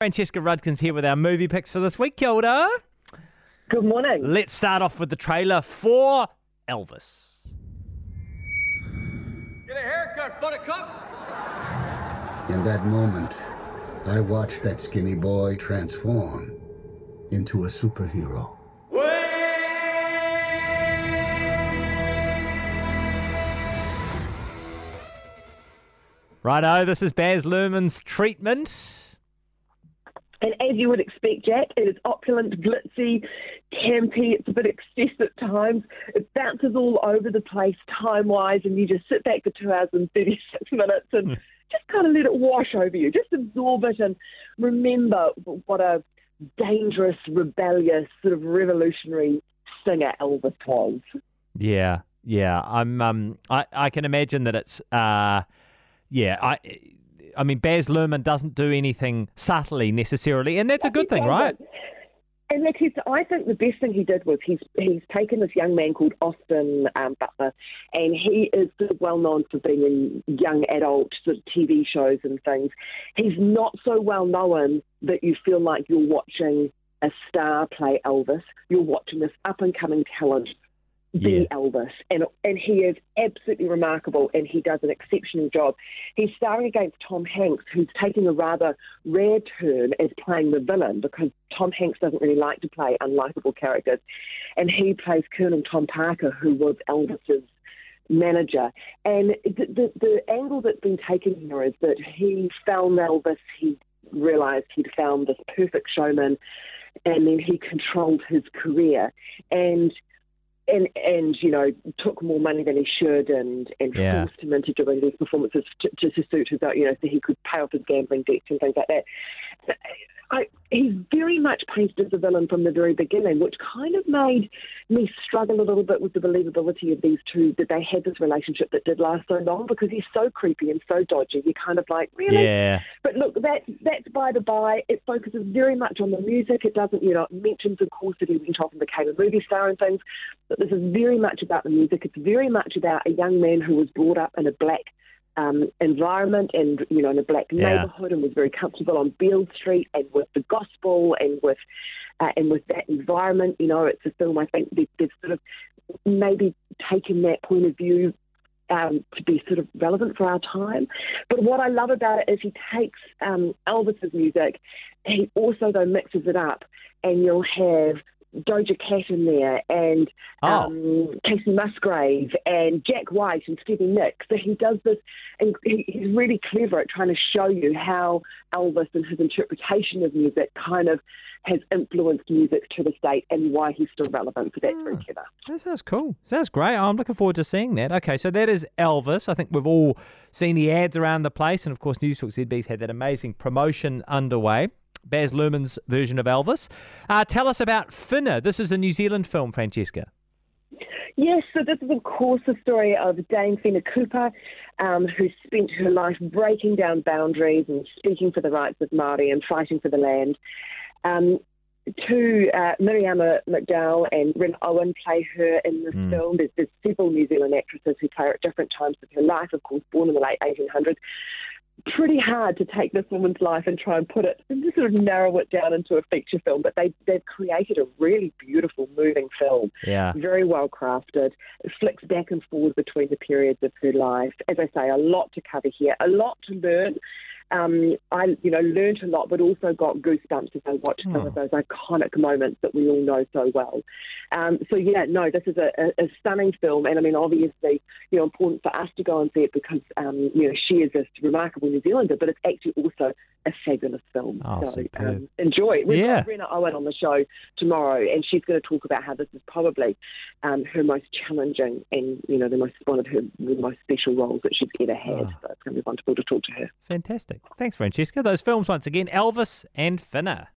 Francesca Rudkins here with our movie picks for this week. Kia ora. Good morning. Let's start off with the trailer for Elvis. Get a haircut, buttercup. In that moment, I watched that skinny boy transform into a superhero. Righto, this is Baz Luhrmann's treatment. And as you would expect, Jack, it is opulent, glitzy, campy. It's a bit excessive at times. It bounces all over the place time wise, and you just sit back for two hours and 36 minutes and just kind of let it wash over you. Just absorb it and remember what a dangerous, rebellious, sort of revolutionary singer Elvis was. Yeah, yeah. I'm. Um. I. I can imagine that it's. Uh. Yeah. I. I mean, Baz Luhrmann doesn't do anything subtly necessarily, and that's a good thing, right? And look, he's, I think the best thing he did was he's he's taken this young man called Austin um, Butler, and he is sort of well known for being in young adult sort of TV shows and things. He's not so well known that you feel like you're watching a star play Elvis. You're watching this up and coming talent be Yeah. Elvis, and and he is absolutely remarkable, and he does an exceptional job. He's starring against Tom Hanks, who's taking a rather rare turn as playing the villain because Tom Hanks doesn't really like to play unlikable characters, and he plays Colonel Tom Parker, who was Elvis's manager. And the, the, the angle that's been taken here is that he found Elvis, he realised he'd found this perfect showman, and then he controlled his career. And and and you know took more money than he should and and Yeah. forced him into doing these performances to, to, to suit his own, you know so he could pay off his gambling debts and things like that. I, he's very much painted as a villain from the very beginning, which kind of made me struggle a little bit with the believability of these two that they had this relationship that did last so long because he's so creepy and so dodgy. You're kind of like, really? Yeah. But look, that that's by the by. It focuses very much on the music. It doesn't, you know, it mentions, of course, that he went off and became a movie star and things. But this is very much about the music. It's very much about a young man who was brought up in a black um, environment and, you know, in a black Yeah. neighborhood and was very comfortable on Beale Street and with the gospel and with uh, and with that environment. You know, it's a film I think they've, they've sort of maybe taken that point of view um, to be sort of relevant for our time. But what I love about it is he takes um, Elvis's music, he also though mixes it up, and you'll have Doja Cat in there, and Oh. um, Kacey Musgrave, and Jack White, and Stevie Nicks. So he does this, and he's really clever at trying to show you how Elvis and his interpretation of music kind of has influenced music to this date, and why he's still relevant. So that's very clever. That sounds cool. Sounds great. I'm looking forward to seeing that. Okay, so that is Elvis. I think we've all seen the ads around the place, and of course, News Talk ZB's had that amazing promotion underway. Baz Luhrmann's version of Elvis. Uh, tell us about Whina. This is a New Zealand film, Francesca. Yes, so this is, of course, the story of Dame Whina Cooper, um, who spent her life breaking down boundaries and speaking for the rights of Māori and fighting for the land. Um, two, uh, Miriama McDowell and Rena Owen play her in this Mm. film. There's, there's several New Zealand actresses who play her at different times of her life, of course, born in the late 1800s. Pretty hard to take this woman's life and try and put it and just sort of narrow it down into a feature film, but they, they've created a really beautiful, moving film Yeah. very well crafted. It flicks back and forward between the periods of her life. As I say, a lot to cover here, a lot to learn. Um, I, you know, learned a lot, but also got goosebumps as I watched some of those iconic moments that we all know so well. Um, so yeah, no, this is a, a, a stunning film, and I mean, obviously, you know, important for us to go and see it because, um, you know, she is a remarkable New Zealander, but it's actually also a fabulous film. Oh, so um, enjoy. We've Yeah. got Rena Owen on the show tomorrow, and she's going to talk about how this is probably um, her most challenging and you know the most one of her the most special roles that she's ever had. Oh. So it's going to be wonderful to talk to her. Thanks, Francesca. Those films, once again, Elvis and Whina.